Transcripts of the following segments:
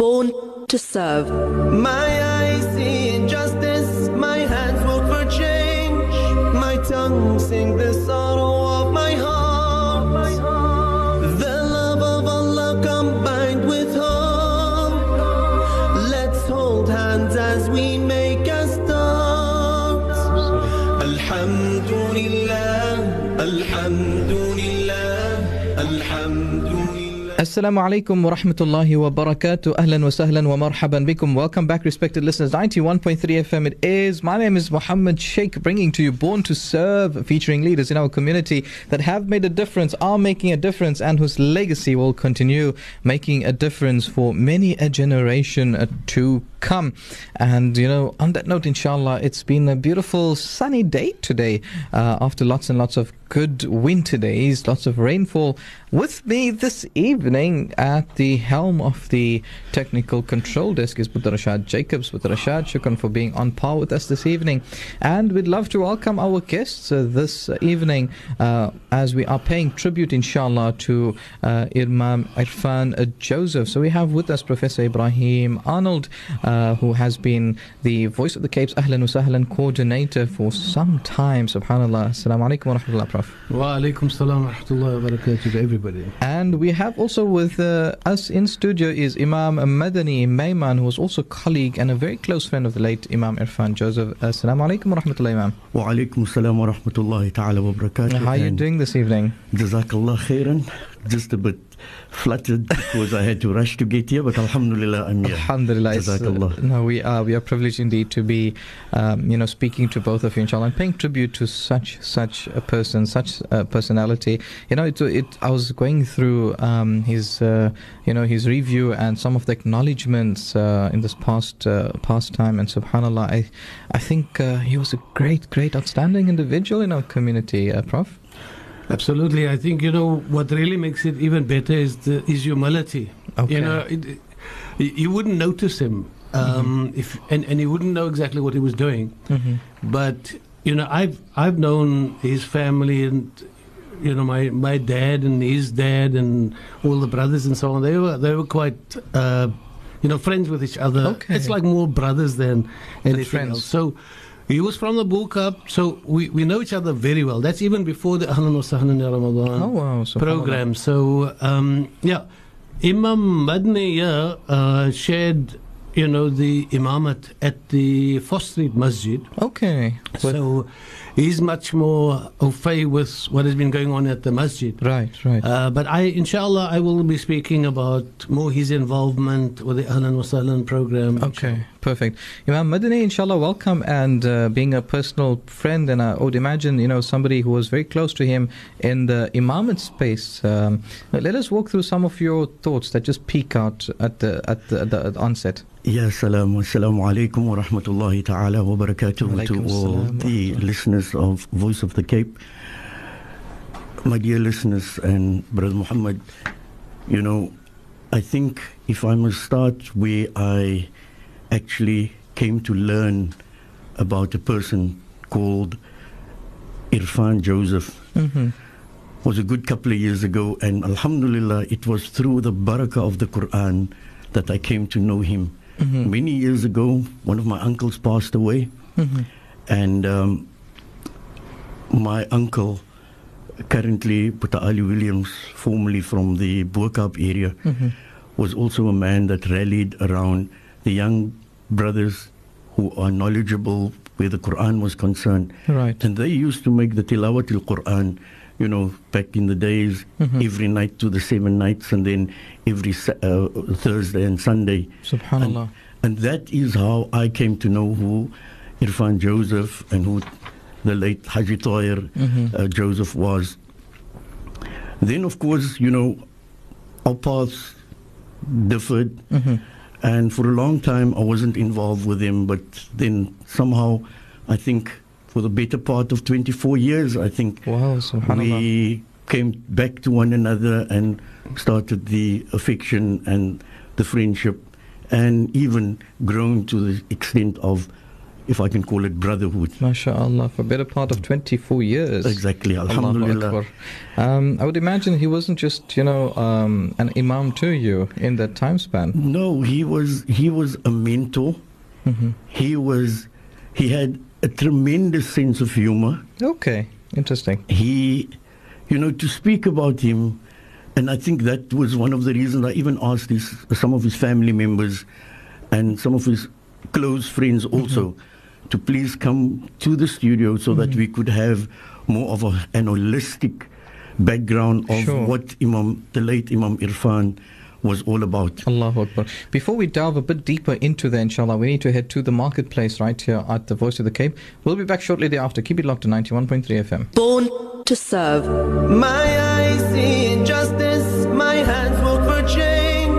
Born to serve. My eyes see injustice, my hands work for change, my tongue sing the sorrow Assalamu alaikum wa rahmatullahi wa barakatuh. Ahlan wa sahlan wa marhaban bikum. Welcome back, respected listeners. 91.3 FM it is. My name is Muhammad Sheikh, bringing to you Born to Serve, featuring leaders in our community that have made a difference, are making a difference, and whose legacy will continue making a difference for many a generation to come. And, you know, on that note, inshallah, it's been a beautiful sunny day today uh, after lots and lots of good winter days, lots of rainfall. With me this evening at the helm of the technical control desk is Buddha Rashad Jacobs. Buddha Rashad, shukran for being on par with us this evening. And we'd love to welcome our guests uh, this evening uh, as we are paying tribute, inshallah, to uh, Imam Irfan Joseph. So we have with us Professor Ibrahim Arnold, uh, who has been the Voice of the Cape's Ahlan Sahlan coordinator for some time. Subhanallah. Assalamu alaikum wa Prof. Wa alaikum salam wa rahmatullahi wa barakatuh to everybody. And we have also with uh, us in studio is Imam Madani Mayman, who is was also colleague and a very close friend of the late Imam Irfan Joseph. Assalamu alaikum wa rahmatullahi, Imam. Wa alaikum salam wa rahmatullahi ta'ala wa barakatuh. How are you doing this evening? Jazakallah khairan. Just a bit fluttered because I had to rush to get here, but alhamdulillah, I'm here. Alhamdulillah. uh, Jazakallah. no, we are we are privileged indeed to be, um, you know, speaking to both of you, inshallah, and paying tribute to such such a person, such a personality. You know, it, it I was going through um, his, uh, you know, his review and some of the acknowledgements uh, in this past uh, past time, and Subhanallah, I I think uh, he was a great, great, outstanding individual in our community, uh, Prof. Absolutely. I think, you know, what really makes it even better is the is humility. Okay. You know, it, you wouldn't notice him um, if and, and you wouldn't know exactly what he was doing. hmm But, you know, I've I've known his family and you know my, my dad and his dad and all the brothers and so on. They were they were quite uh, you know friends with each other. Okay. It's like more brothers than anything friends. else. So he was from the Bo-Kaap, so we, we know each other very well. That's even before the Ahlan wa Sahlan Ramadan Oh wow! Program. So um, yeah, Imam Madani uh, shared you know the imamat at the Vos Street Masjid. Okay. So he's much more au fait with what has been going on at the masjid. right, right. Uh, but I, inshallah, I will be speaking about more his involvement with the Ahlan wa Sahlan program. Okay, perfect. Imam Madani, inshallah, welcome. And uh, being a personal friend, and I would imagine, you know, somebody who was very close to him in the imamate space. Um, let us walk through some of your thoughts that just peek out at the at the, at the, at the onset. Ya salam wa salamu alaikum wa rahmatullahi ta'ala wa barakatuh to all the rahmatullah. Listeners of Voice of the Cape. My dear listeners and Brother Muhammad, you know, I think if I must start where I actually came to learn about a person called Irfan Joseph Mm-hmm. was a good couple of years ago, and Alhamdulillah, it was through the barakah of the Quran that I came to know him. Mm-hmm. Many years ago, one of my uncles passed away, Mm-hmm. and um, my uncle, currently Buta Ali Williams, formerly from the Bo-Kaap area, Mm-hmm. was also a man that rallied around the young brothers who are knowledgeable where the Quran was concerned. Right. And they used to make the tilawat al Quran, you know, back in the days, Mhm. every night to the seven nights, and then every uh, Thursday and Sunday. Subhanallah. And that is how I came to know who Irfan Joseph and who the late Haji Toyer Mhm. uh, Joseph was. Then, of course, you know, our paths differed. Mm-hmm. And for a long time, I wasn't involved with him. But then somehow, I think for the better part of 24 years, I think Wow, we came back to one another and started the affection and the friendship, and even grown to the extent of, if I can call it brotherhood. MashaAllah, for a better part of 24 years. Exactly, Alhamdulillah. Um, I would imagine he wasn't just, you know, um, an imam to you in that time span. No, he was he was a mentor. hmm He was he had a tremendous sense of humor. Okay, interesting. He, you know, to speak about him, and I think that was one of the reasons I even asked his, some of his family members and some of his close friends also mm-hmm. to please come to the studio so that we mm-hmm. could have more of a, an holistic background of Sure. what Imam, the late Imam Irfan, was all about. Allahu Akbar. Before we delve a bit deeper into that, inshallah, we need to head to the marketplace right here at the Voice of the Cape. We'll be back shortly thereafter. Keep it locked to 91.3 FM. Born to serve. My eyes see injustice, my hands work for change,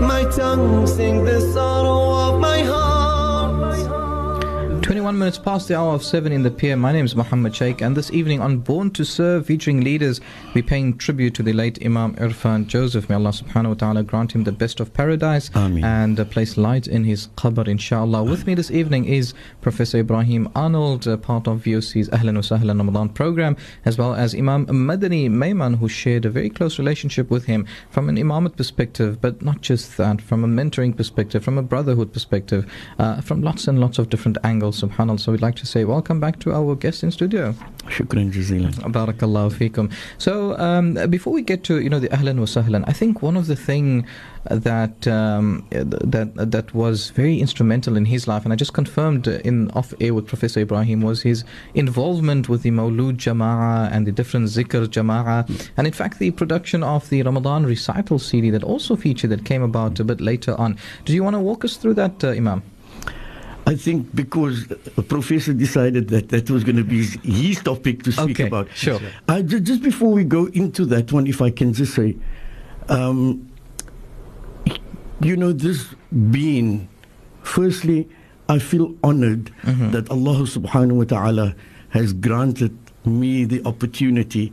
my tongue sing the sorrow 21 minutes past the hour of 7 in the PM. My name is Muhammad Sheikh, and this evening on Born to Serve, featuring leaders, we're paying tribute to the late Imam Irfan Joseph. May Allah subhanahu wa ta'ala grant him the best of paradise Ameen. and uh, place light in his qabr, inshallah. With me this evening is Professor Ibrahim Arnold, uh, part of VOC's Ahlan wa Sahlan Ramadan program, as well as Imam Madani Mayman, who shared a very close relationship with him from an imamat perspective, but not just that, from a mentoring perspective, from a brotherhood perspective, uh, from lots and lots of different angles, subhanAllah. So we'd like to say welcome back to our guest in studio. Shukran jazilan. Barakallahu feekum. So um, before we get to you know the ahlan wa sahlan, I think one of the thing that um, that that was very instrumental in his life, and I just confirmed in off air with Professor Ibrahim, was his involvement with the Mawlud Jama'ah and the different Zikr Jama'ah, and in fact the production of the Ramadan recital CD that also featured that came about a bit later on. Do you want to walk us through that, uh, Imam? I think because the professor decided that that was going to be his, topic to speak Okay, about. sure. Uh, ju- just before we go into that one, if I can just say, um, you know, this being, firstly, I feel honored Mm-hmm. that Allah subhanahu wa ta'ala has granted me the opportunity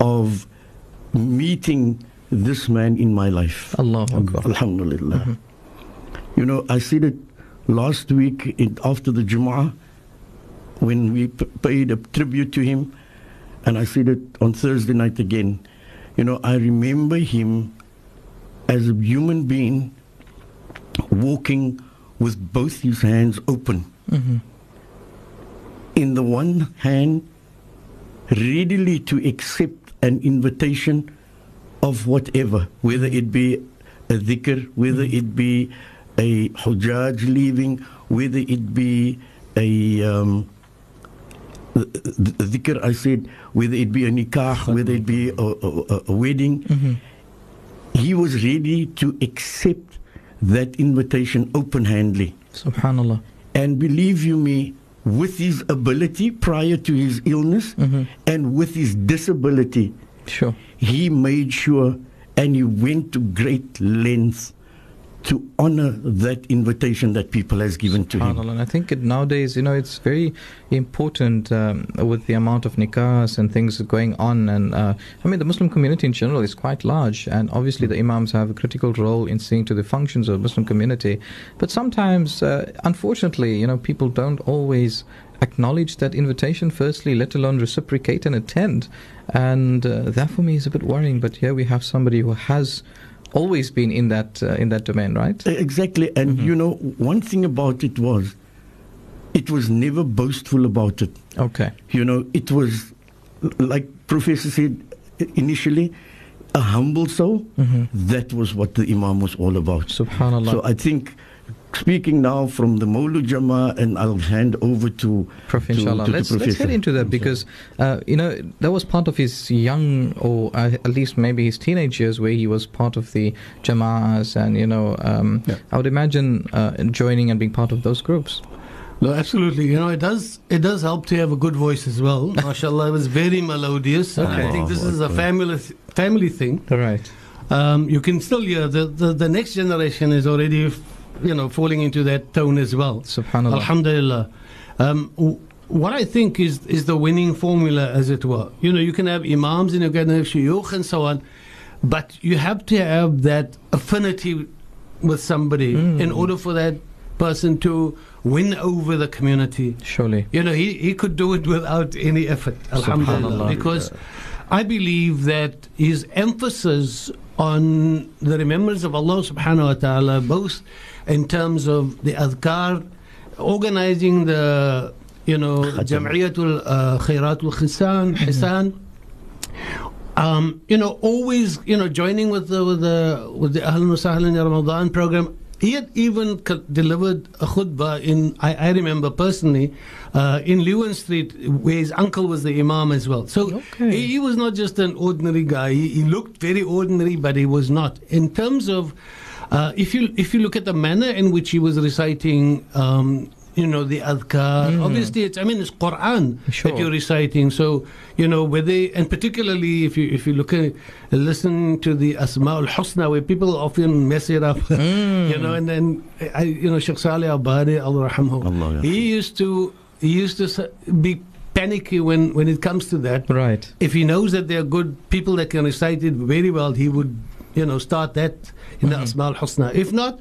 of meeting this man in my life. Akbar. Alhamdulillah. You know, I said it last week in, after the Jumu'ah when we p- paid a tribute to him, and I said it on Thursday night again. You know, I remember him as a human being walking with both his hands open. hmm In the one hand, readily to accept an invitation of whatever, whether it be a dhikr, whether it be a hujjaj leaving, whether it be a um, dhikr, I said, whether it be a nikah, whether it be a, a, a- wedding, hmm he was ready to accept that invitation open-handedly. Subhanallah. And believe you me, with his ability prior to his illness Mhm. and with his disability, Sure. he made sure and he went to great lengths to honor that invitation that people has given to him. And I think it nowadays, you know, it's very important um, with the amount of nikahs and things going on. And uh, I mean, the Muslim community in general is quite large, and obviously the imams have a critical role in seeing to the functions of the Muslim community. But sometimes, uh, unfortunately, you know, people don't always acknowledge that invitation firstly, let alone reciprocate and attend. And uh, that for me is a bit worrying. But here we have somebody who has always been in that uh, in that domain, right? Exactly. And you know, one thing about it was, it was never boastful about it. Okay. You know, it was like Professor said initially, a humble soul. Mhm. That was what the Imam was all about. Subhanallah. So I think, speaking now from the Mawlud Jama, and I'll hand over to, Prof, to, inshallah. to let's, let's professor. get into that because, uh, you know, that was part of his young, or uh, at least maybe his teenage years, where he was part of the Jama'as and, you know, um, Yeah. I would imagine uh, joining and being part of those groups. No, absolutely. You know, it does it does help to have a good voice as well. MashaAllah, it was very melodious. And I think this is a family family thing. Right. Um, you can still hear the, the, the next generation is already, you know, falling into that tone as well. Subhanallah. Alhamdulillah. Um, w- what I think is is the winning formula, as it were. You know, you can have imams and you can have shuyukh and so on, but you have to have that affinity with somebody Mm. in order for that person to win over the community. Surely. You know, he, he could do it without any effort, alhamdulillah. Because I believe that his emphasis on the remembrance of Allah subhanahu wa ta'ala, both in terms of the adhkar, organizing the, you know, Khatam. Jam'iyatul uh, Khairatul Khisan, Hisan, um, you know, always, you know, joining with the with the with the Ahlan wa Sahlan Ramadan program. He had even delivered a khutbah in, I, I remember personally, uh, in Leeuwen Street, where his uncle was the imam as well. So Okay. he, he was not just an ordinary guy. He, he looked very ordinary, but he was not. In terms of, uh, if you if you look at the manner in which he was reciting, um, you know, the adhkar, obviously it's, I mean, it's Quran Sure. that you're reciting. So you know whether, and particularly if you if you look at listen to the Asma al Husna, where people often mess it up, you know, and then I, you know Sheikh Saleh Abadi, Allah Rahmahu, he used to he used to be panicky when when it comes to that. Right. If he knows that there are good people that can recite it very well, he would you know start that in the Asma al Husna. If not.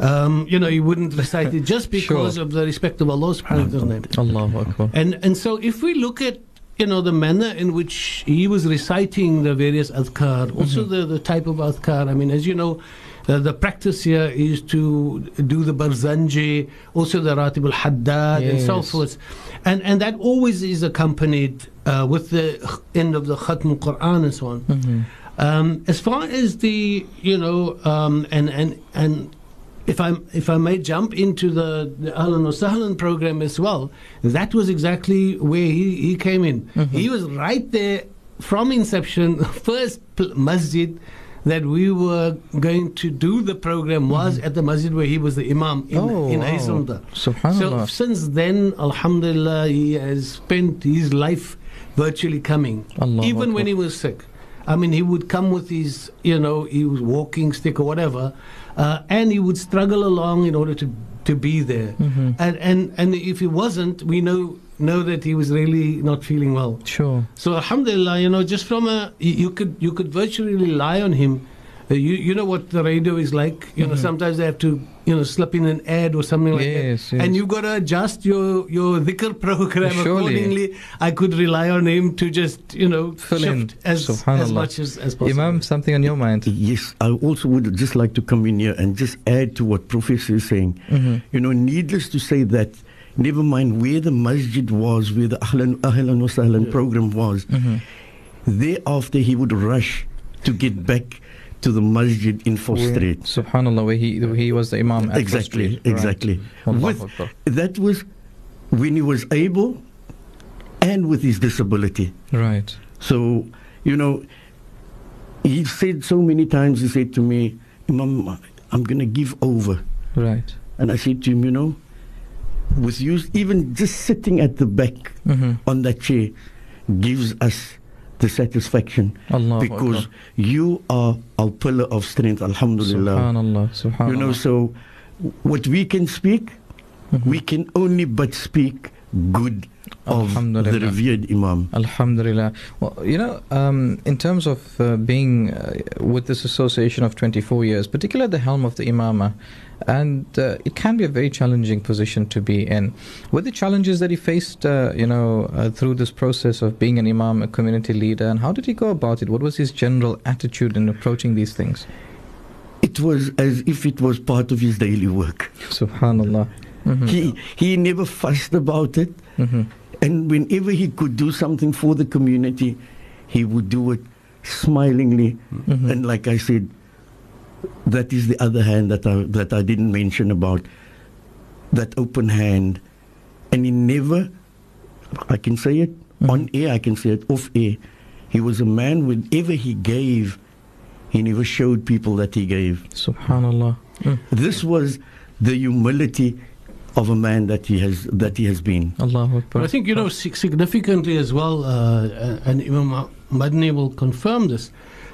Um, you know, you wouldn't recite it just because Sure. of the respect of Allah subhanahu wa ta'ala. Allahu Akbar. And and so if we look at you know the manner in which he was reciting the various adhkar, also the, the type of adhkar. I mean, as you know, uh, the practice here is to do the barzanji, also the ratib al haddad, and so forth, and and that always is accompanied uh, with the end of the khatm Quran and so on. Mm-hmm. Um, as far as the you know um, and and and if I if I may jump into the the wa Sahlan program as well, that was exactly where he, he came in. He was right there from inception. First pl- masjid that we were going to do the program was at the masjid where he was the imam in, Oh, in wow. So since then, Alhamdulillah, he has spent his life virtually coming. Allahu Even Akbar. when he was sick. I mean, he would come with his, you know, he was walking stick or whatever, uh, and he would struggle along in order to, to be there. Mm-hmm. And, and and if he wasn't, we know know that he was really not feeling well. Sure. So Alhamdulillah, you know, just from a you, could you could virtually rely on him. Uh, you you know what the radio is like. You know, sometimes they have to you know slip in an ad or something like Mm-hmm. Yes, that, yes. and you've got to adjust your your dhikr program Surely. accordingly. I could rely on him to just you know Fill in. shift as as much as, as possible. Imam, something on your mind? Yes, I also would just like to come in here and just add to what Professor is saying. Mm-hmm. You know, needless to say that, never mind where the masjid was, where the Ahlan, Ahlan wa Sahlan program was, Mm-hmm. thereafter he would rush to get back to the masjid in Fourth Where- Street. Subhanallah, where he he was the Imam Exactly. Right. exactly. Allahu With, that was when he was able and with his disability. Right. So, you know, he said so many times, he said to me, Imam, I'm going to give over. Right. And I said to him, you know, with you, even just sitting at the back Mm-hmm. on that chair gives us the satisfaction Allahu because Akbar. you are our pillar of strength, alhamdulillah. Subhanallah. Subhanallah. You know, so what we can speak, Mhm. we can only but speak good of the revered Imam. Alhamdulillah. Well, you know, um, in terms of uh, being uh, with this association of 24 years, particularly at the helm of the Imama, and uh, it can be a very challenging position to be in. Were the challenges that he faced, uh, you know, uh, through this process of being an Imam, a community leader, and how did he go about it? What was his general attitude in approaching these things? It was as if it was part of his daily work. Subhanallah. Mhm. He he never fussed about it, Mhm. and whenever he could do something for the community, he would do it smilingly. Mhm. And like I said, that is the other hand that I that I didn't mention about that open hand, and he never. I can say it on air. I can say it off air. He was a man. Whenever he gave, he never showed people that he gave. Subhanallah. Mm. This was the humility of a man that he has that he has been. Allahu But Akbar. I think you know significantly as well, uh, and Imam Madani will confirm this.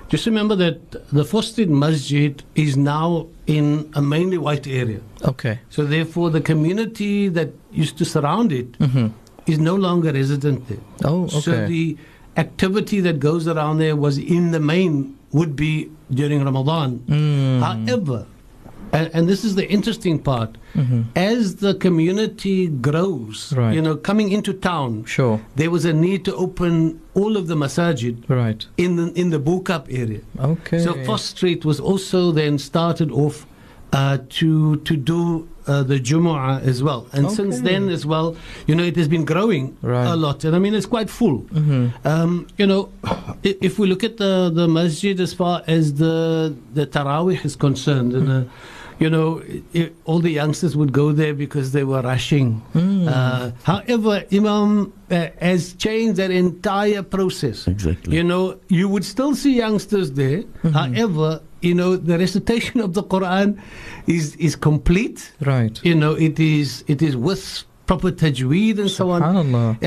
Just remember that the Street Masjid is now in a mainly white area. Okay. So therefore, the community that used to surround it hmm is no longer resident there. Oh, okay. So the activity that goes around there was in the main would be during Ramadan. Mm. However, and, and this is the interesting part. As the community grows, Right. you know, coming into town, Sure. there was a need to open all of the masajid Right. in the in the Bo-Kaap area. Okay. So Foss Street was also then started off uh, to to do uh, the Jumu'ah as well, and since then as well, you know, it has been growing Right. a lot, and I mean it's quite full. Mhm. Um, you know, if we look at the the masjid as far as the the tarawih is concerned, and uh, you know, i all the youngsters would go there because they were rushing. Mm. Uh, however, Imam uh, has changed that entire process. Exactly. You know, you would still see youngsters there. However, you know, the recitation of the Quran is is complete. Right. You know, it is it is with proper tajweed and so on.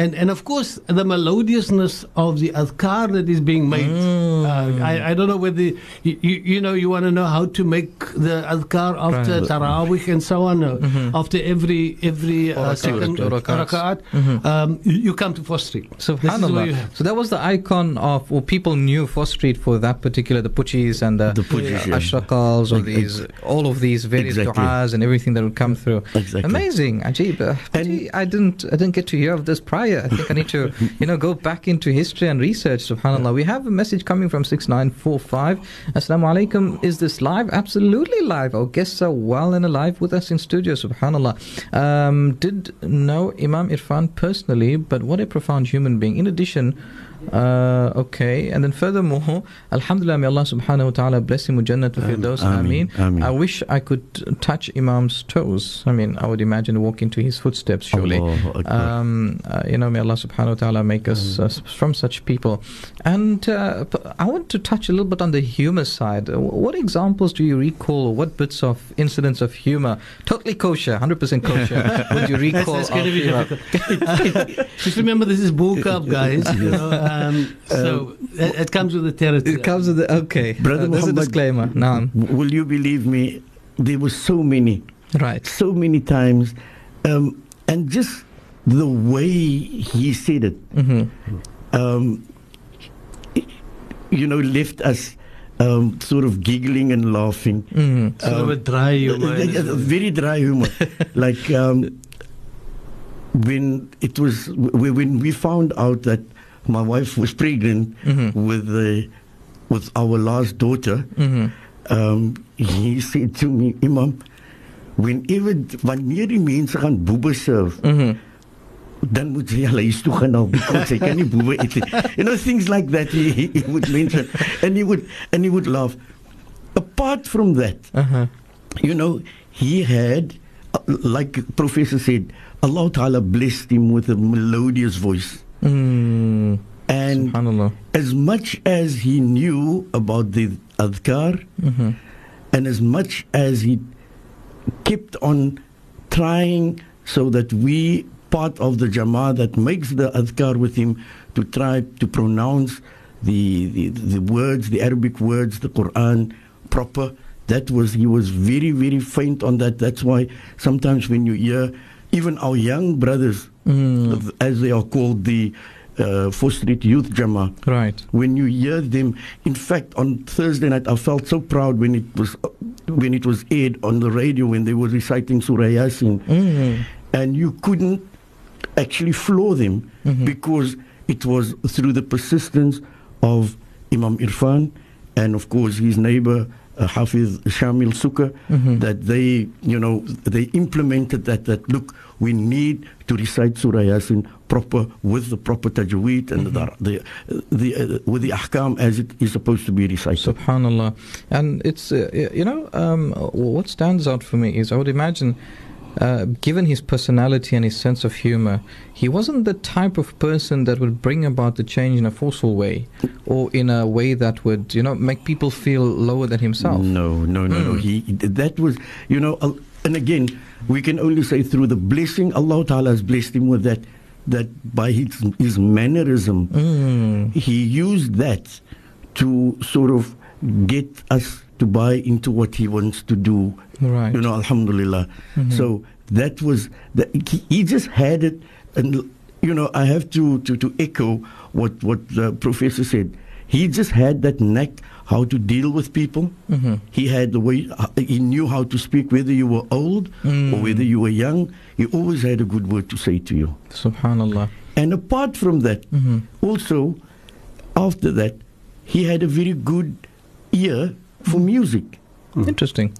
And and of course the melodiousness of the adhkar that is being made. Mm. Uh, I, I don't know whether you, you, you know you want to know how to make the adhkar after Right. tarawih and so on. Uh, Mhm. After every every uh, rak'at, second two rak'ats. rak'at, Mhm. um, you, you come to Fourth Street. This is where you Subhanallah. So that was the icon of, or people knew Fourth Street for that particular, the puchis and the, The puchis, yeah. ashraqals, or Ex- these, all of these various Exactly. du'as and everything that would come through. Exactly. Amazing, Ajib. Uh, And- gee, I didn't, I didn't get to hear of this prior. I think I need to, you know, go back into history and research. Subhanallah. We have a message coming from six nine four five. Assalamu alaikum. Is this live? Absolutely live. Our guests are well and alive with us in studio. Subhanallah. Um, did know Imam Irfan personally, but what a profound human being. In addition. Uh, okay, and then furthermore, Alhamdulillah, may Allah subhanahu wa ta'ala bless him with Jannat wa Firdaus. ameen, Ameen. I wish I could touch Imam's toes. I mean, I would imagine walk into his footsteps, surely. Um, uh, you know, may Allah subhanahu wa ta'ala make us uh, from such people. And uh, I want to touch a little bit on the humor side. Uh, What examples do you recall? What bits of incidents of humor, totally kosher, 100% kosher, would you recall? that's going to be difficult. Just remember, this is Bo-Kaap, guys. You know, um, so it, it comes with the territory. It comes with the, okay. Brother uh, there's a Muhammad- disclaimer. Naam. W- Will you believe me? There were so many, Right. so many times, um, and just the way he said it, hmm um, you know, left us um, sort of giggling and laughing. hmm Sort of a dry humor. Uh, yeah, very dry humor. like um, when it was w- when we found out that my wife was pregnant Mhm. with the with our last daughter, hmm um, he said to me, Imam, whenever wanneer die mense gaan boebe serve, hmm dan moet jy hulle huis toe gaan nou because jy kan nie boebe eet nie. You know things like that he, he, he would mention and he would and he would laugh. Apart from that, Uh-huh. you know, he had, uh, like Professor said, Allah Ta'ala blessed him with a melodious voice. Mm. And Subhanallah. as much as he knew about the adhkar, hmm and as much as he kept on trying so that we, part of the Jama'ah that makes the adhkar with him, to try to pronounce the, the, the words, the Arabic words, the Quran proper. That was, he was very, very faint on that. That's why sometimes when you hear even our young brothers, Mm. as they are called, the uh, Fourth Street Youth Jama'ah, Right. when you hear them in fact on thursday night i felt so proud when it was when it was aired on the radio when they were reciting surah yasin Mm. and you couldn't actually floor them Mhm. because it was through the persistence of imam irfan and of course his neighbor uh, hafiz shamil sukkar Mhm. that they you know they implemented that that look we need to recite surah yasin proper with the proper tajweed and the the, the uh, with the ahkam as it is supposed to be recited Subhanallah. And it's, uh, you know, um, what stands out for me is I would imagine, uh, given his personality and his sense of humor, he wasn't the type of person that would bring about the change in a forceful way or in a way that would, you know, make people feel lower than himself. No, no, no, no. Mm. He that was, you know, uh, and again, we can only say through the blessing Allah Taala has blessed him with that. That by his his mannerism, Mm. he used that to sort of get us to buy into what he wants to do. Right. You know, Alhamdulillah. Mhm. So that was that he, he just had it, and you know, I have to to, to echo what what the professor said. he just had that knack how to deal with people. Mm-hmm. He had the way uh, he knew how to speak, whether you were old Mm. or whether you were young. He always had a good word to say to you. Subhanallah. And apart from that, Mm-hmm. also after that, he had a very good ear for music. Interesting.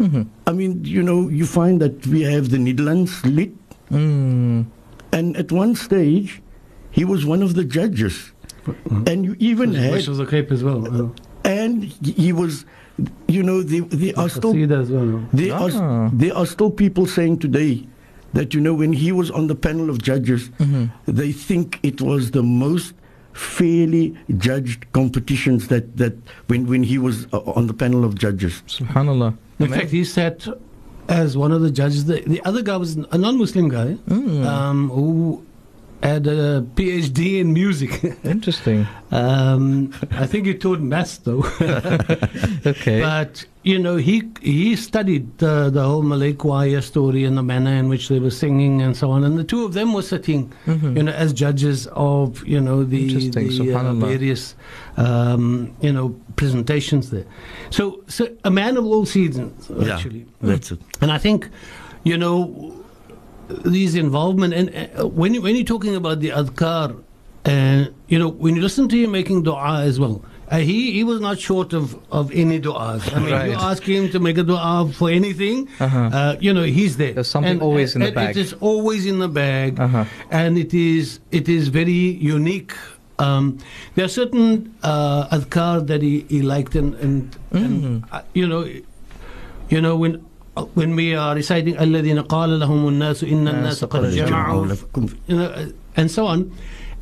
Mm-hmm. I mean, you know, you find that we have the Netherlands lit, Mm. and at one stage, he was one of the judges. And you even had, Bushels of Cape as well. Uh, and he was, you know, they, they are still Qasida as well. There Ah. are there are still people saying today that you know when he was on the panel of judges, Mm-hmm. they think it was the most fairly judged competitions that that when when he was uh, on the panel of judges. Subhanallah. In fact, he sat as one of the judges. The, the other guy was a non-Muslim guy Mm. um, who had a PhD in music. Interesting. um, I think he taught maths though. Okay. But you know, he he studied the the whole Malay choir story and the manner in which they were singing and so on. And the two of them were sitting, Mhm. you know, as judges of you know the, Interesting, the uh, various um, you know presentations there. So so a man of all seasons actually. that's it. And I think, you know, these involvement and uh, when you, when you're talking about the adhkar, uh, you know, when you listen to him making dua as well. Uh, he he was not short of, of any du'as. I mean, Right. you ask him to make a du'a for anything, Uh-huh. uh, you know, he's there. There's something always in the and bag. It is always in the bag, Uh-huh. and it is it is very unique. Um, there are certain uh, adhkar that he, he liked, and, and, and Mm. uh, you know, you know when uh, when we are reciting الذين قال لهم الناس إن الناس قد جمعوا you know, uh, and so on.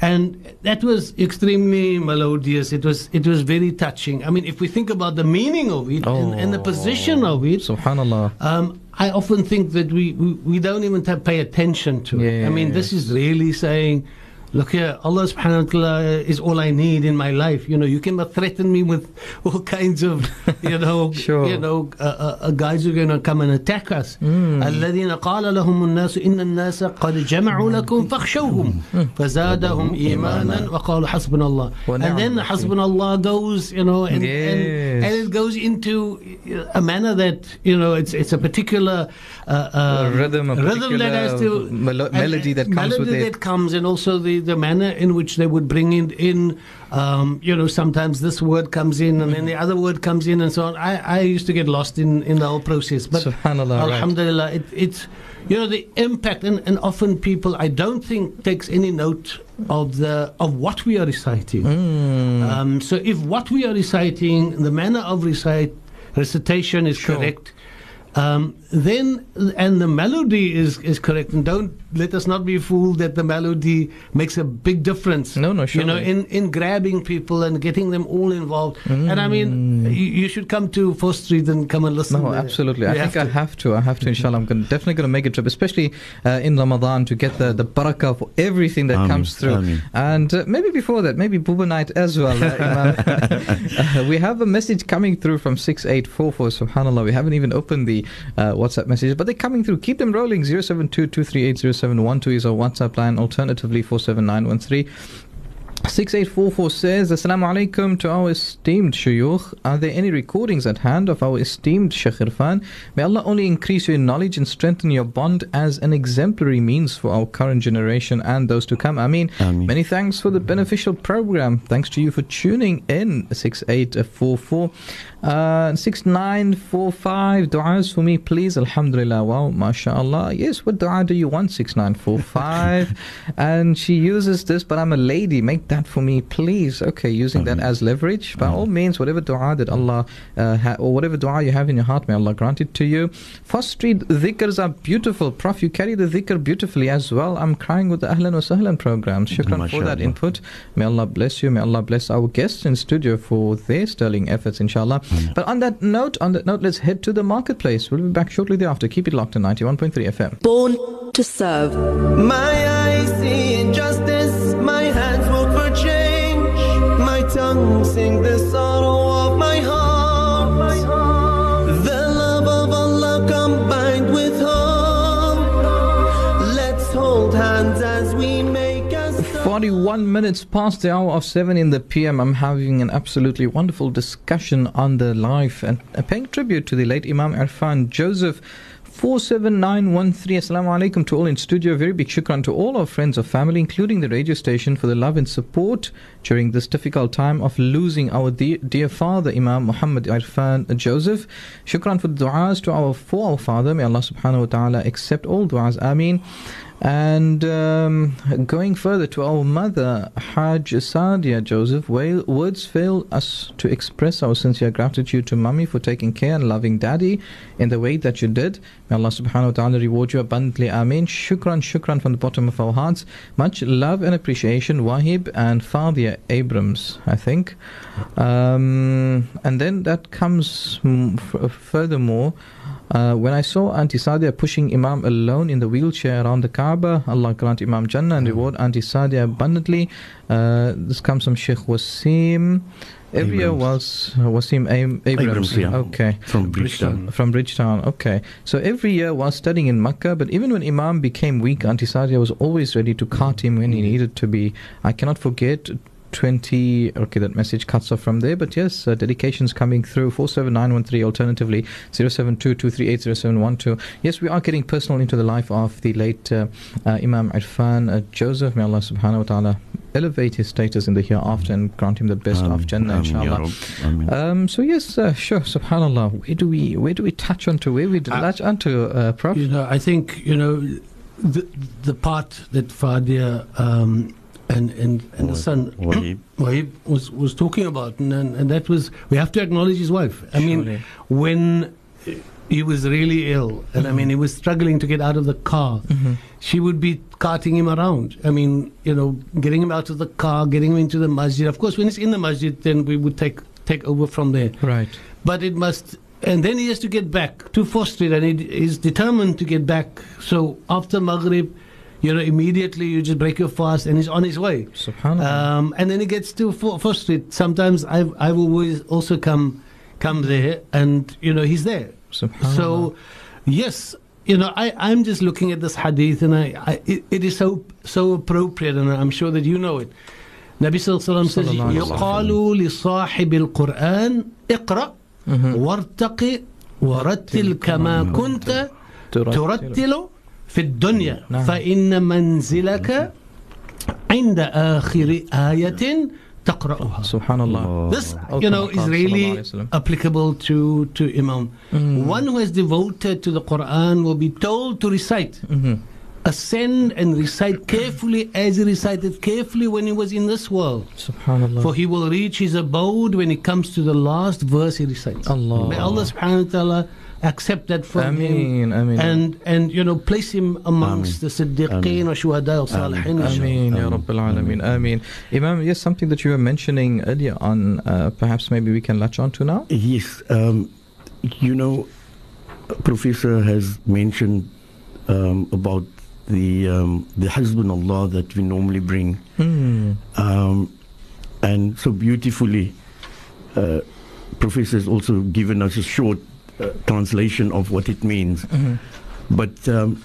and that was extremely melodious. It was it was very touching. I mean, if we think about the meaning of it and, and the position of it, Subhanallah. um, I often think that we, we, we don't even pay attention to it. I mean, this is really saying, look here, Allah subhanahu wa ta'ala is all I need in my life. You know, you cannot threaten me with all kinds of, you know, Sure. you know, uh, uh, uh, guys who are going to come and attack us. الذين قال لهم الناس إن الناس قد جمعوا لكم فاخشوهم فزادهم إيمانا وقالوا حسبنا الله. ونعم And then الوكيل. حسبنا الله goes, you know, and, and, Yes. and it goes into a manner that you know it's it's a particular uh, uh, A rhythm, a rhythm that has to particular melo- and- melody that comes melody with it. that comes, and also the the manner in which they would bring it in. Um, you know, sometimes this word comes in, and then the other word comes in, and so on. I, I used to get lost in, in the whole process, but Subhanallah, right. Alhamdulillah, it, it's you know the impact, and, and often people I don't think takes any note of the of what we are reciting. Mm. Um, so if what we are reciting, the manner of recite, recitation is Sure. correct, um, then and the melody is, is correct, and don't let us not be fooled that the melody makes a big difference. No, no, sure. You know, in, in grabbing people and getting them all involved. And I mean, you, you should come to Fourth Street and come and listen. Mm. No, there. absolutely. I think have I have to. I have to. Inshallah, I'm gonna, definitely going to make a trip, especially uh, in Ramadan, to get the, the barakah for everything that Ameen, comes through. ameen. And uh, maybe before that, maybe Buba night as well. Uh, Uh, we have a message coming through from 6844. Subhanallah. We haven't even opened the uh, WhatsApp messages, but they're coming through. Keep them rolling. 072 is our WhatsApp line. Alternatively, 47913. 6844 says, Assalamu alaikum to our esteemed shuyukh. Are there any recordings at hand of our esteemed Shaykh Irfan? May Allah only increase your knowledge and strengthen your bond as an exemplary means for our current generation and those to come. Ameen. Ameen. Many thanks for the beneficial program. Thanks to you for tuning in. 6844. Uh, 6945. Du'as for me, please. Alhamdulillah. Wow, mashallah. Yes, what dua do you want? 6945. and she uses this, but I'm a lady. Make that for me, please. Okay, using that as leverage. By all means, whatever dua that Allah, uh, ha- or whatever dua you have in your heart, may Allah grant it to you. First Street dhikrs are beautiful. Prof, you carry the dhikr beautifully as well. I'm crying with the Ahlan wa Sahlan program. Shukran for that input. May Allah bless you. May Allah bless our guests in studio for their sterling efforts, inshallah. Mm-hmm. But on that note, on that note, let's head to the marketplace. We'll be back shortly thereafter. Keep it locked to 91.3 FM. Born to serve. My eyes see injustice, my hands work for change, my tongue sing the sorrow 41 minutes past the hour of 7 in the PM. I'm having an absolutely wonderful discussion on the life and uh, paying tribute to the late Imam Irfan Joseph. 47913. Assalamu alaikum to all in studio. Very big shukran to all our friends of family, including the radio station, for the love and support during this difficult time of losing our dear, dear father, Imam Muhammad Irfan Joseph. Shukran for the du'as to our for our father. May Allah subhanahu wa ta'ala accept all du'as. Ameen. And um, going further to our mother, Hajj Sadia Joseph, words fail us to express our sincere gratitude to Mummy for taking care and loving Daddy in the way that you did. May Allah subhanahu wa ta'ala reward you abundantly. Ameen. Shukran, shukran from the bottom of our hearts. Much love and appreciation, Wahib and Fadia Abrams, I think. Um, and then that comes f- furthermore. Uh, when I saw Auntie Sadia pushing Imam alone in the wheelchair around the Kaaba, Allah grant Imam Jannah and reward Auntie Sadia abundantly. Uh, this comes from Sheikh Wasim. Every year was Wasim Ab- Abrams. Abrams, yeah. Okay. From Bridgetown. From Bridgetown, okay. So every year while studying in Makkah, but even when Imam became weak, Auntie Sadia was always ready to cart him when he needed to be. I cannot forget 20 okay that message cuts off from there but yes uh, dedications coming through 47913 alternatively 0722380712 yes we are getting personal into the life of the late uh, uh, imam irfan uh, joseph. May allah subhanahu wa ta'ala elevate his status in the hereafter and grant him the best of jannah ameen, ya inshallah um, so yes uh, sure subhanallah. Where do we where do we touch onto? where we Uh, latch onto uh, prof? You know, I think you know the the part that Fadia and and and the son Wahib. Wahib was was talking about, and, and and that was we have to acknowledge his wife. I mean, Surely. when he was really ill, and I mean he was struggling to get out of the car, Mhm. she would be carting him around. I mean, you know, getting him out of the car, getting him into the masjid. Of course, when he's in the masjid, then we would take take over from there. right But it must, and then he has to get back to Fourth Street, and he is determined to get back. So after Maghrib, you know, immediately you just break your fast, and he's on his way. subhanallah Um, and then he gets to Fo- Fourth Street. Sometimes I've I've always also come come there, and you know he's there. subhanallah So, yes, you know, I, I'm just looking at this hadith and I, I it, it is so so appropriate, and I'm sure that you know it. Nabi Sallallahu Alaihi Wasallam says, Sallallahu Alaihi يقال لصاحب القرآن اقرأ Mhm. وارتقي ورتل كما كنت ترتل في الدنيا نعم. فإن منزلك عند آخر آية تقرأها subhanallah this, Oh, you know, come is on, really sallallahu alaihi wasallam. applicable to, to Imam. Mm. One who has devoted to the Quran will be told to recite, Mhm. ascend and recite carefully as he recited carefully when he was in this world. subhanallah For he will reach his abode when it comes to the last verse he recites. Allah. May Allah subhanahu wa ta'ala accept that from him. Ameen, ameen. And, and, you know, place him amongst the Siddiqeen or Shuhada or Salihin. Ameen, Ya Ameen. Rabbil Alameen. Ameen. Imam, yes, something that you were mentioning earlier on, uh, perhaps maybe we can latch on to now? Yes, um, you know, Professor has mentioned um, about the um, the Hasbunallah that we normally bring, Hmm. um, and so beautifully, uh, Professor has also given us a short uh, translation of what it means. Mhm. But um,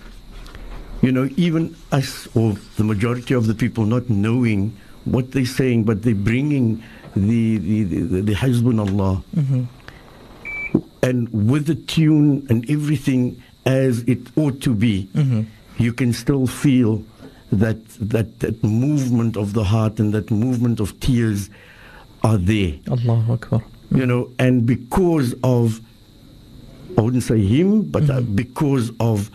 you know, even us or the majority of the people not knowing what they're saying, but they're bringing the the the, the Hasbunallah Mhm. and with the tune and everything as it ought to be, Mhm. you can still feel that, that that movement of the heart and that movement of tears are there. Allahu Akbar. You know, and because of I wouldn't say him, but uh, because of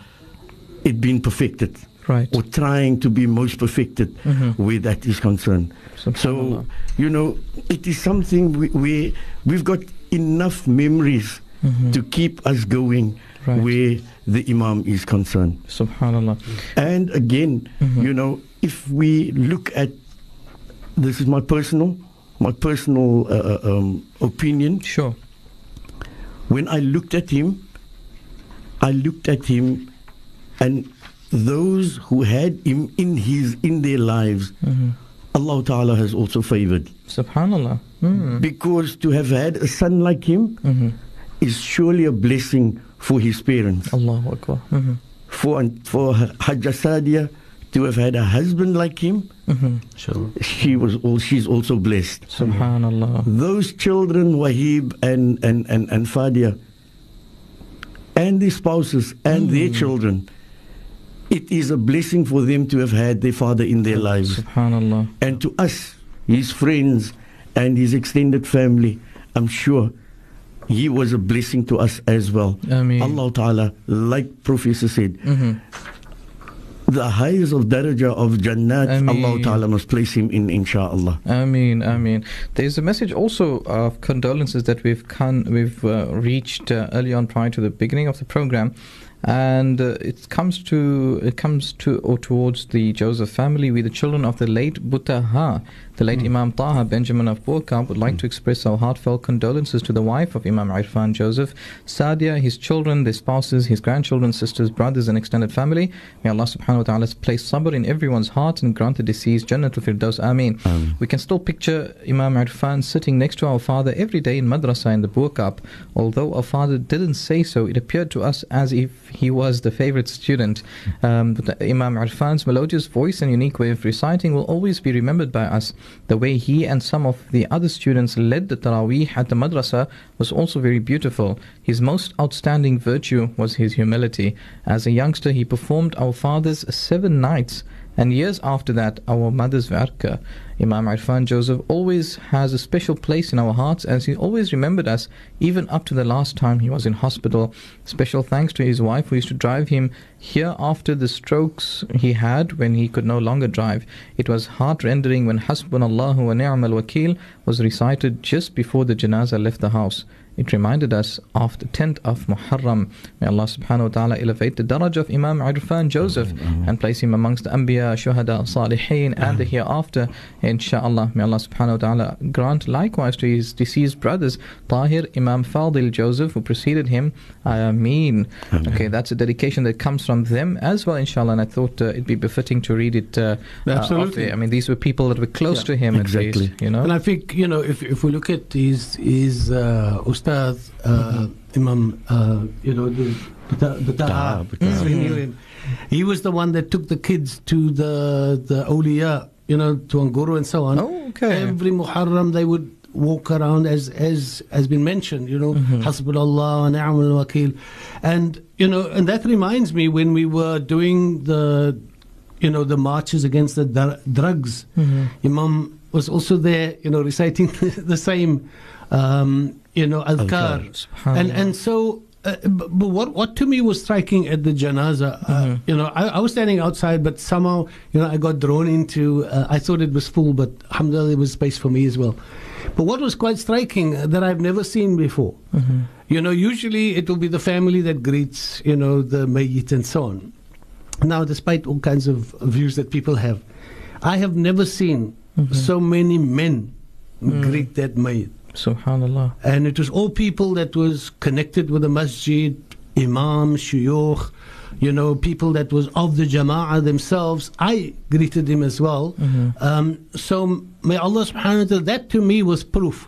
it being perfected Right. or trying to be most perfected Mhm. where that is concerned. So, you know, it is something we, we, we've got enough memories Mhm. to keep us going Right. where the Imam is concerned. Subhanallah. And again, Mhm. you know, if we look at this is my personal, my personal uh, uh, um, opinion. Sure. When I looked at him, I looked at him, and those who had him in his in their lives, Mhm. Allah Taala has also favored. Subhanallah. Mm. Because to have had a son like him Mhm. is surely a blessing for his parents. Allahu Akbar. Mhm. For for Hajj Sadia to have had a husband like him, mm-hmm. Sure. she was all, she's also blessed. Subhanallah. Those children, Wahib and, and, and, and Fadia, and their spouses and their mm. children, it is a blessing for them to have had their father in their lives. Subhanallah. And to us, his friends and his extended family, I'm sure he was a blessing to us as well. Ameen. Allah Ta'ala, like Professor said, mm-hmm. The highest of daraja of Jannat, Allah Ameen. Ta'ala must place him in, inshaAllah. Ameen, Ameen. There's a message also of condolences that we've con- we've uh, reached uh, early on prior to the beginning of the program, and uh, it comes to it comes to or towards the Joseph family. We, the children of the late Butaha, the late hmm. Imam Taha Benjamin of Bo-Kaap, would like hmm. to express our heartfelt condolences to the wife of Imam Irfan Joseph, Sadia, his children, their spouses, his grandchildren, sisters, brothers, and extended family. May Allah Subhanahu wa Taala place sabr in everyone's heart and grant the deceased Jannatul Firdaus. Ameen. Ameen. We can still picture Imam Irfan sitting next to our father every day in madrasa in the Bo-Kaap. Although our father didn't say so, it appeared to us as if he was the favorite student. Hmm. Um, but Imam Irfan's melodious voice and unique way of reciting will always be remembered by us. The way he and some of the other students led the Taraweeh at the madrasa was also very beautiful. His most outstanding virtue was his humility. As a youngster, he performed our father's seven nights and years after that, our mother's Varka. Imam Irfan Joseph always has a special place in our hearts as he always remembered us even up to the last time he was in hospital. Special thanks to his wife who used to drive him here after the strokes he had when he could no longer drive. It was heart rendering when Hasbunallahu wa ni'mal wakil was recited just before the janazah left the house. It reminded us of the 10th of Muharram. May Allah subhanahu wa ta'ala elevate the daraj of Imam Irfan Joseph and place him amongst the Anbiya, Shuhada, Salihin and the hereafter. Insha'Allah, may Allah subhanahu wa ta'ala grant likewise to his deceased brothers, Tahir, Imam Fadil Joseph, who preceded him. Ameen. Okay, that's a dedication that comes from them as well, inshallah. And I thought uh, it'd be befitting to read it. Uh, uh, Absolutely. air. I mean, these were people that were close Yeah, to him exactly. at least, you know. And I think, you know, if, if we look at his, his uh, Ustad, uh, Imam, uh, you know, the, knew him, he was the one that took the kids to the, the awliya, you know, to Anguru and so on. Oh, okay. Every Muharram they would walk around as as has been mentioned, you know, Hasbunallah wa ni'mal wakil. And, you know, and that reminds me when we were doing the, you know, the marches against the dr- drugs. Imam was also there, you know, reciting the same, um, you know, adhkar. And and so, uh, but what what to me was striking at the janaza, uh, you know, I, I was standing outside, but somehow, you know, I got drawn into. Uh, I thought it was full, but alhamdulillah, there was space for me as well. But what was quite striking uh, that I've never seen before, you know, usually it will be the family that greets, you know, the mayyit and so on. Now, despite all kinds of views that people have, I have never seen so many men greet that mayyit. Subhanallah. And it was all people that was connected with the masjid, imam, shuyukh, you know, people that was of the jama'ah themselves. I greeted him as well. Um, so may Allah subhanahu wa ta'ala, that to me was proof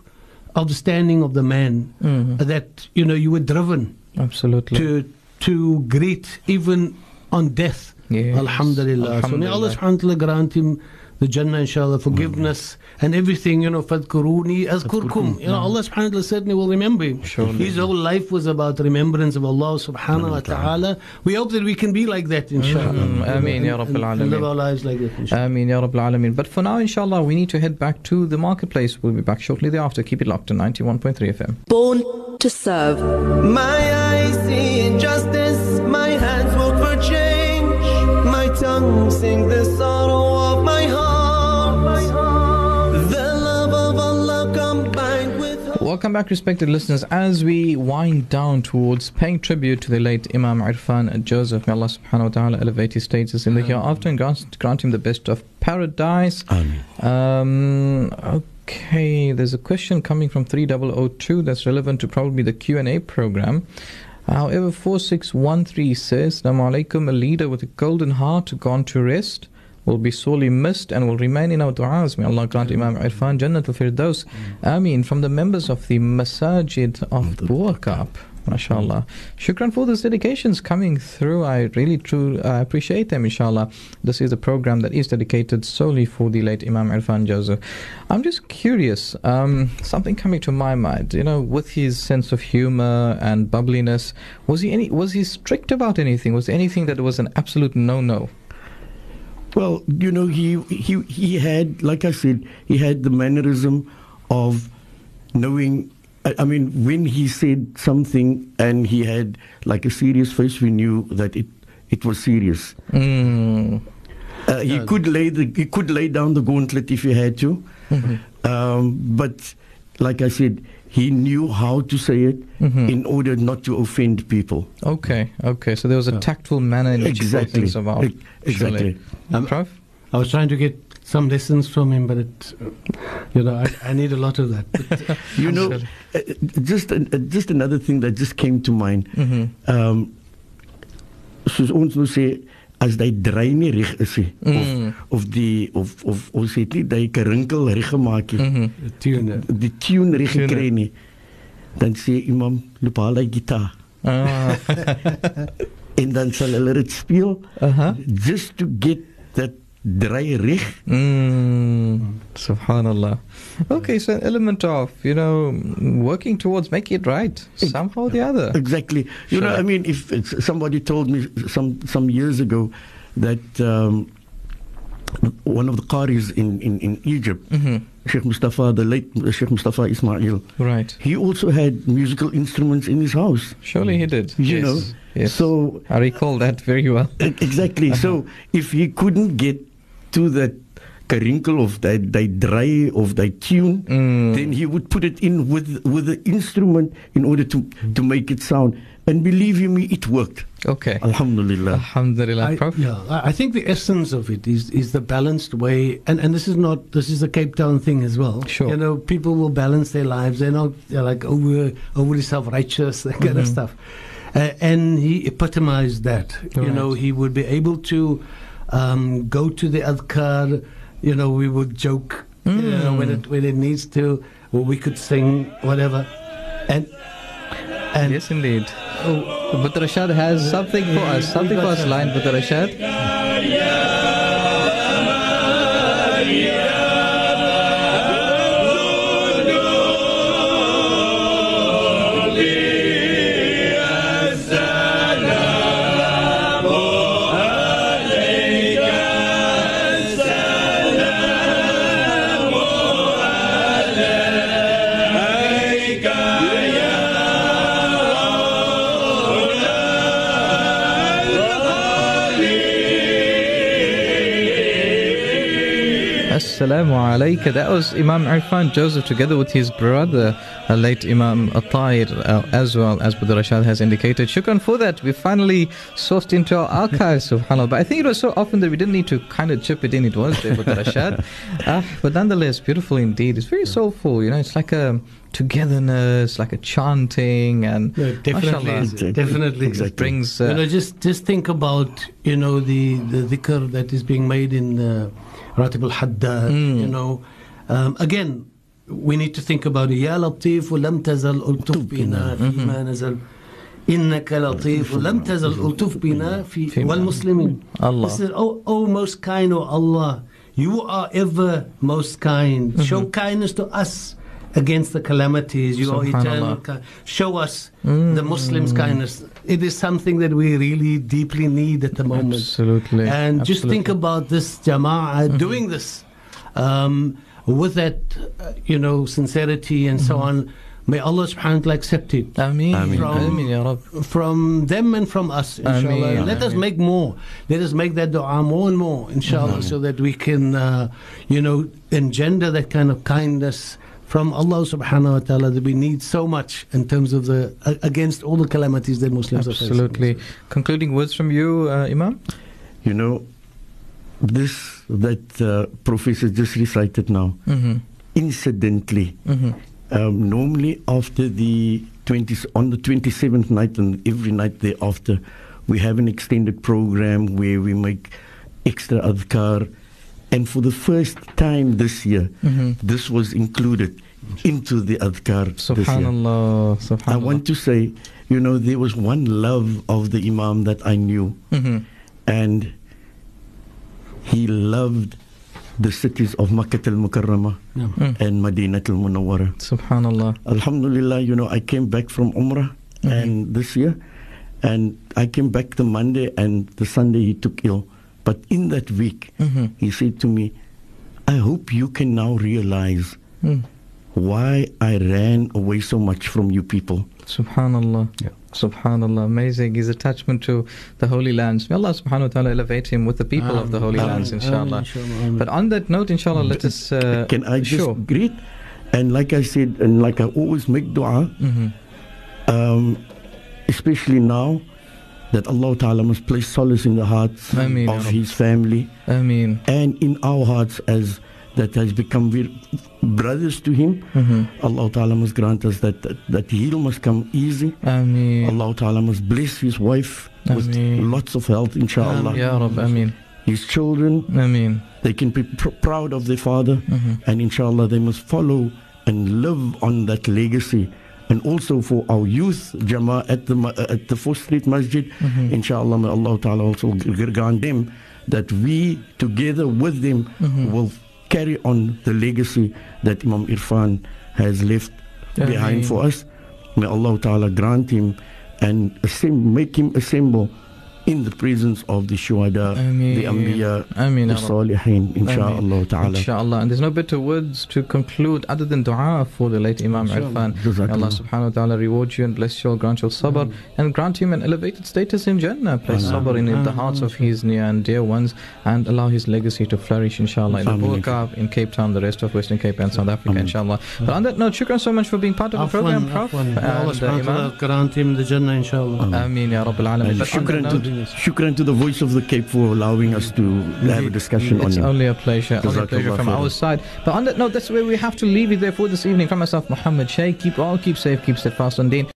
of the standing of the man, that, you know, you were driven Absolutely. to to greet even on death. Yes. Alhamdulillah. So may Allah subhanahu wa ta'ala grant him the Jannah, inshallah, forgiveness and everything, you know, fadkuruni azkurkum. You know, Allah subhanahu wa ta'ala certainly will remember him. Surely. His whole life was about remembrance of Allah subhanahu wa ta'ala. We hope that we can be like that, inshallah. Mm, ameen, ya And- Rabbil and- and live our lives like that, inshallah. Ameen, Ya Rabbil Alameen. But for now, inshallah, we need to head back to the marketplace. We'll be back shortly thereafter. Keep it locked to 91.3 FM. Born to serve. My eyes see injustice, my hands work for change, my tongue sing the sorrow Welcome back, respected listeners. As we wind down towards paying tribute to the late Imam Irfan Joseph, may Allah subhanahu wa ta'ala elevate his status in the hereafter and grant, grant him the best of paradise. Um, okay, there's a question coming from 3002 that's relevant to probably the Q&A program. However, 4613 says, Assalamu alaikum, a leader with a golden heart gone to rest will be sorely missed and will remain in our du'as. May Allah grant Imam Irfan Jannat al-Firdaus. Ameen. From the members of the Masajid of Bo-Kaap. MashaAllah. Shukran for those dedications coming through. I really true uh, appreciate them, inshallah. This is a program that is dedicated solely for the late Imam Irfan Joseph. I'm just curious, um, something coming to my mind, you know, with his sense of humor and bubbliness, was he any was he strict about anything? Was anything that was an absolute no no? Well, you know, he he he had, like I said, he had the mannerism of knowing. I I mean, when he said something and he had like a serious face, we knew that it it was serious. Mm. Uh, he Yeah. could lay the he could lay down the gauntlet if he had to, um, but like I said, he knew how to say it Mhm. in order not to offend people. Okay, okay. So there was a tactful manner in which he brought Exactly. things about. Ex- exactly. surely. Um, Prof? I was trying to get some lessons from him, but it, you know, I, I need a lot of that. But, You know, uh, just uh, just another thing that just came to mind. Mhm. Um, soos ons nou sê as hy dry nie reg is nie Mm. of of die of of ons het nie daai kerinkel reg gemaak nie. Mhm. the tune, uh, Die tune reg Tune. gekry nie. Dan sê imam loop haal hy gitaar Ah. en dan sal hulle dit speel uh-huh. just to get that dry reg. Mm. Subhanallah. Okay, so an element of, you know, working towards making it right somehow or the other. Exactly. You know, I mean, if it's, somebody told me some some years ago that um, one of the qaris in, in, in Egypt, hmm Sheikh Mustafa, the late Sheikh Mustafa Ismail, Right. he also had musical instruments in his house. Surely he did. You yes. know, Yes. so I recall that very well. exactly. So if he couldn't get to that karinkle of that, that dry of that tune, Mm. then he would put it in with with the instrument in order to to make it sound. And believe you me, it worked. Okay. Alhamdulillah. Alhamdulillah. I, Prof? yeah, I I think the essence of it is is the balanced way, and and this is not this is a Cape Town thing as well. Sure. you know, people will balance their lives. They're not they're like over overly self righteous, that kind of Mhm. stuff. Uh, and he epitomized that. You Right. know, he would be able to um, go to the adkar. You know, we would joke. You know, when Mm. it when it needs to, or we could sing whatever, and and Yes, indeed. oh, But Rashad has something for us, something for us line, lined with Rashad. Assalamu alaikum. That was Imam Irfan Joseph together with his brother, uh, late Imam Atayr, uh, as well as Brother Rashad has indicated. Shukran for that. We finally sourced into our archives, subhanAllah. But I think it was so often that we didn't need to kind of chip it in. It was there, Brother Rashad. Uh, but nonetheless, beautiful indeed. It's very soulful, you know, it's like a togetherness, like a chanting, and No, definitely mashallah. It definitely is. Exactly. brings. Uh, you know, just just think about you know the the dhikr that is being made in uh, Ratib al Haddad. Mm. You know, um, again, we need to think about it. Ya Latif, ولم تزل ألطف بنا فيما نزل. إنك لطيف ولم تزل ألطف بنا في فيما- والمسلمين. Allah. This is, oh, oh, most kind of Allah, you are ever most kind. Show kindness to us against the calamities. You are eternal. Show us the Muslims' kindness. It is something that we really deeply need at the moment. Absolutely. And just think about this jama'ah doing this um, with that, uh, you know, sincerity and so on. May Allah subhanahu wa ta'ala accept it. Ameen. Ameen. Ameen, ya Rab. From them and from us, inshallah. Ameen. Let us make more. Let us make that dua more and more, inshallah, so that we can, uh, you know, engender that kind of kindness from Allah subhanahu wa ta'ala that we need so much in terms of the, uh, against all the calamities that Muslims are facing. Absolutely. Concluding words from you, uh, Imam? You know, this that uh, professor just recited now, Mm-hmm. incidentally, Mm-hmm. um, normally after the 20s, on the 27th night and every night thereafter, we have an extended program where we make extra adhkar. And for the first time this year, Mhm. this was included into the adhkar this year. Subhanallah. Subhanallah. I want to say, you know, there was one love of the Imam that I knew, hmm and he loved the cities of Makkah al-Mukarramah Yeah. and Madinah al-Munawwara. Subhanallah. Alhamdulillah, you know, I came back from Umrah and this year, and I came back the Monday and the Sunday he took ill. But in that week, Mhm. he said to me, I hope you can now realize Mm. why I ran away so much from you people. Subhanallah. Yeah. Subhanallah. Amazing. His attachment to the Holy Lands. May Allah subhanahu wa ta'ala elevate him with the people of the Holy Ameen. Lands, inshallah. Ameen. But on that note, inshallah, let us. Uh, Can I just Sure. greet? And like I said, and like I always make dua, hmm um, especially now that Allah Ta'ala must place solace in the hearts Ameen, of His family Ameen. and in our hearts as that has become very brothers to Him. hmm Allah Ta'ala must grant us that, that, that heal must come easy. Ameen. Allah Ta'ala must bless His wife with lots of health, inshallah. Ya Rab. Ameen. His children, Ameen. they can be pr- proud of their father. hmm and inshallah they must follow and live on that legacy and also for our youth jama at the at the Vos Street masjid Mhm. inshallah may allah ta'ala also grant them that we together with them Mhm. will carry on the legacy that imam irfan has left behind for us may allah ta'ala grant him and assemb- make him assemble in the presence of the shuhada Ameen. the anbiya Ameen. the Ya Rab. salihin inshallah ta'ala Inshallah. And there's no better words to conclude other than dua for the late Imam Inshallah. Irfan. May Allah subhanahu wa ta'ala reward you and bless you all, grant you all sabr, and grant him an elevated status in Jannah. Place Ameen. sabr in the hearts of his near and dear ones, and allow his legacy to flourish, inshallah, in the Ameen. Bo-Kaap, in Cape Town, the rest of Western Cape and South Africa, Ameen. inshallah. But on that note, shukran so much for being part of the program, Prof. Afwan. Allah uh, subhanahu wa ta'ala grant him the Jannah, inshallah. Ameen, Ya Rabbil Alameen. And But on that shukran to, the voice of the Cape for allowing us to have a discussion on It's it. only a pleasure, only a pleasure from our side. But on that note, that's where we have to leave it there for this evening. From myself, Muhammad Sheikh. Keep all, keep safe, keep steadfast on deen.